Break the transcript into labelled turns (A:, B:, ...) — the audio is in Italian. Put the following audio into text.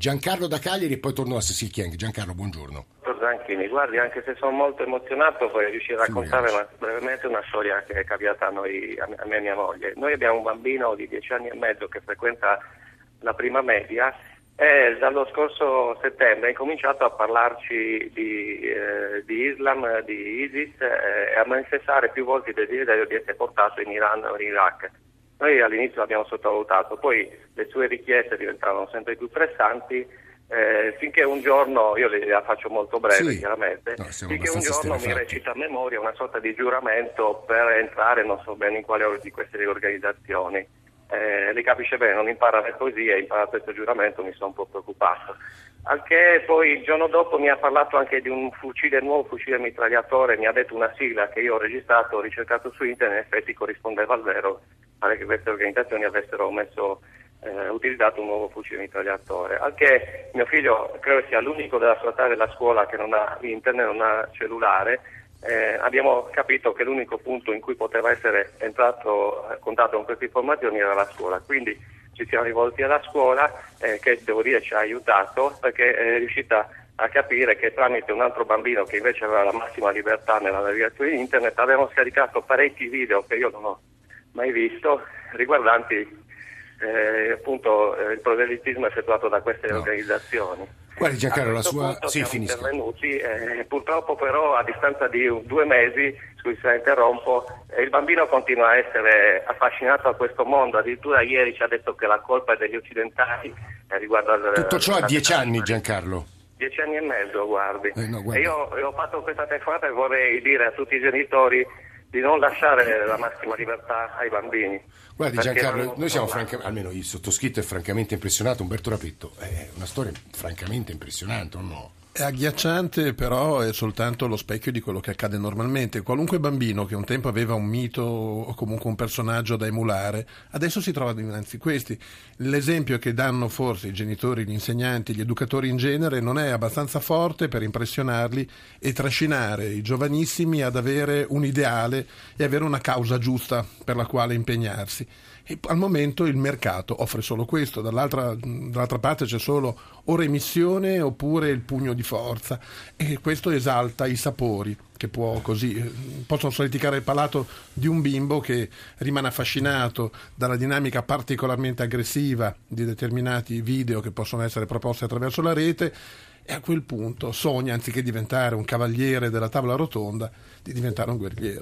A: Giancarlo da Cagliari e poi torno a Cecil Chiang. Giancarlo, buongiorno.
B: Zanchini, guardi, anche se sono molto emozionato, poi riuscire a raccontare una, brevemente una storia che è capitata a noi, a me e mia moglie. Noi abbiamo un bambino di dieci anni e mezzo che frequenta la prima media e dallo scorso settembre ha incominciato a parlarci di, eh, di Islam, di ISIS eh, e a manifestare più volte il desiderio di essere portato in Iran o in Iraq. Noi all'inizio l'abbiamo sottovalutato, poi le sue richieste diventavano sempre più pressanti eh, finché un giorno, io la faccio molto breve
A: Sì.
B: chiaramente,
A: No,
B: finché un giorno mi recita a memoria una sorta di giuramento per entrare non so bene in quale di queste organizzazioni. Eh, lei capisce bene, non impara le poesie, impara questo giuramento, mi sono un po' preoccupato. Al che poi il giorno dopo mi ha parlato anche di un fucile nuovo, fucile mitragliatore, mi ha detto una sigla che io ho registrato, ho ricercato su internet, in effetti corrispondeva al vero, pare che queste organizzazioni avessero messo eh, utilizzato un nuovo fucile mitragliatore. Al che mio figlio credo sia l'unico della sua età della scuola che non ha internet, non ha cellulare. Eh, abbiamo capito che l'unico punto in cui poteva essere entrato a contatto con queste informazioni era la scuola. Quindi ci siamo rivolti alla scuola eh, che devo dire ci ha aiutato perché è riuscita a capire che tramite un altro bambino che invece aveva la massima libertà nella navigazione di internet avevamo scaricato parecchi video che io non ho mai visto riguardanti eh, appunto eh, il proselitismo effettuato da queste
A: No.
B: organizzazioni.
A: Guardi Giancarlo, la sua... Sì, finisca.
B: intervenuti, eh, purtroppo però a distanza di un- due mesi, scusi se la interrompo, eh, il bambino continua a essere affascinato a questo mondo, addirittura ieri ci ha detto che la colpa è degli occidentali eh, riguardo al-
A: Tutto ciò a dieci anni, Giancarlo.
B: Dieci anni e mezzo, guardi.
A: Eh, no.
B: E io, io ho fatto questa telefonata e vorrei dire a tutti i genitori di non lasciare la massima libertà ai bambini.
A: Guardi Giancarlo, noi siamo francamente, almeno il sottoscritto è francamente impressionato, Umberto Rapetto, è una storia francamente impressionante, o no?
C: È agghiacciante, però è soltanto lo specchio di quello che accade normalmente. Qualunque bambino che un tempo aveva un mito o comunque un personaggio da emulare, adesso si trova dinanzi a questi. L'esempio che danno forse i genitori, gli insegnanti, gli educatori in genere non è abbastanza forte per impressionarli e trascinare i giovanissimi ad avere un ideale e avere una causa giusta per la quale impegnarsi. E al momento il mercato offre solo questo, dall'altra, dall'altra parte c'è solo o remissione oppure il pugno di forza e questo esalta i sapori che può così, eh, possono solleticare il palato di un bimbo che rimane affascinato dalla dinamica particolarmente aggressiva di determinati video che possono essere proposti attraverso la rete e a quel punto sogna, anziché diventare un cavaliere della tavola rotonda, di diventare un guerriero.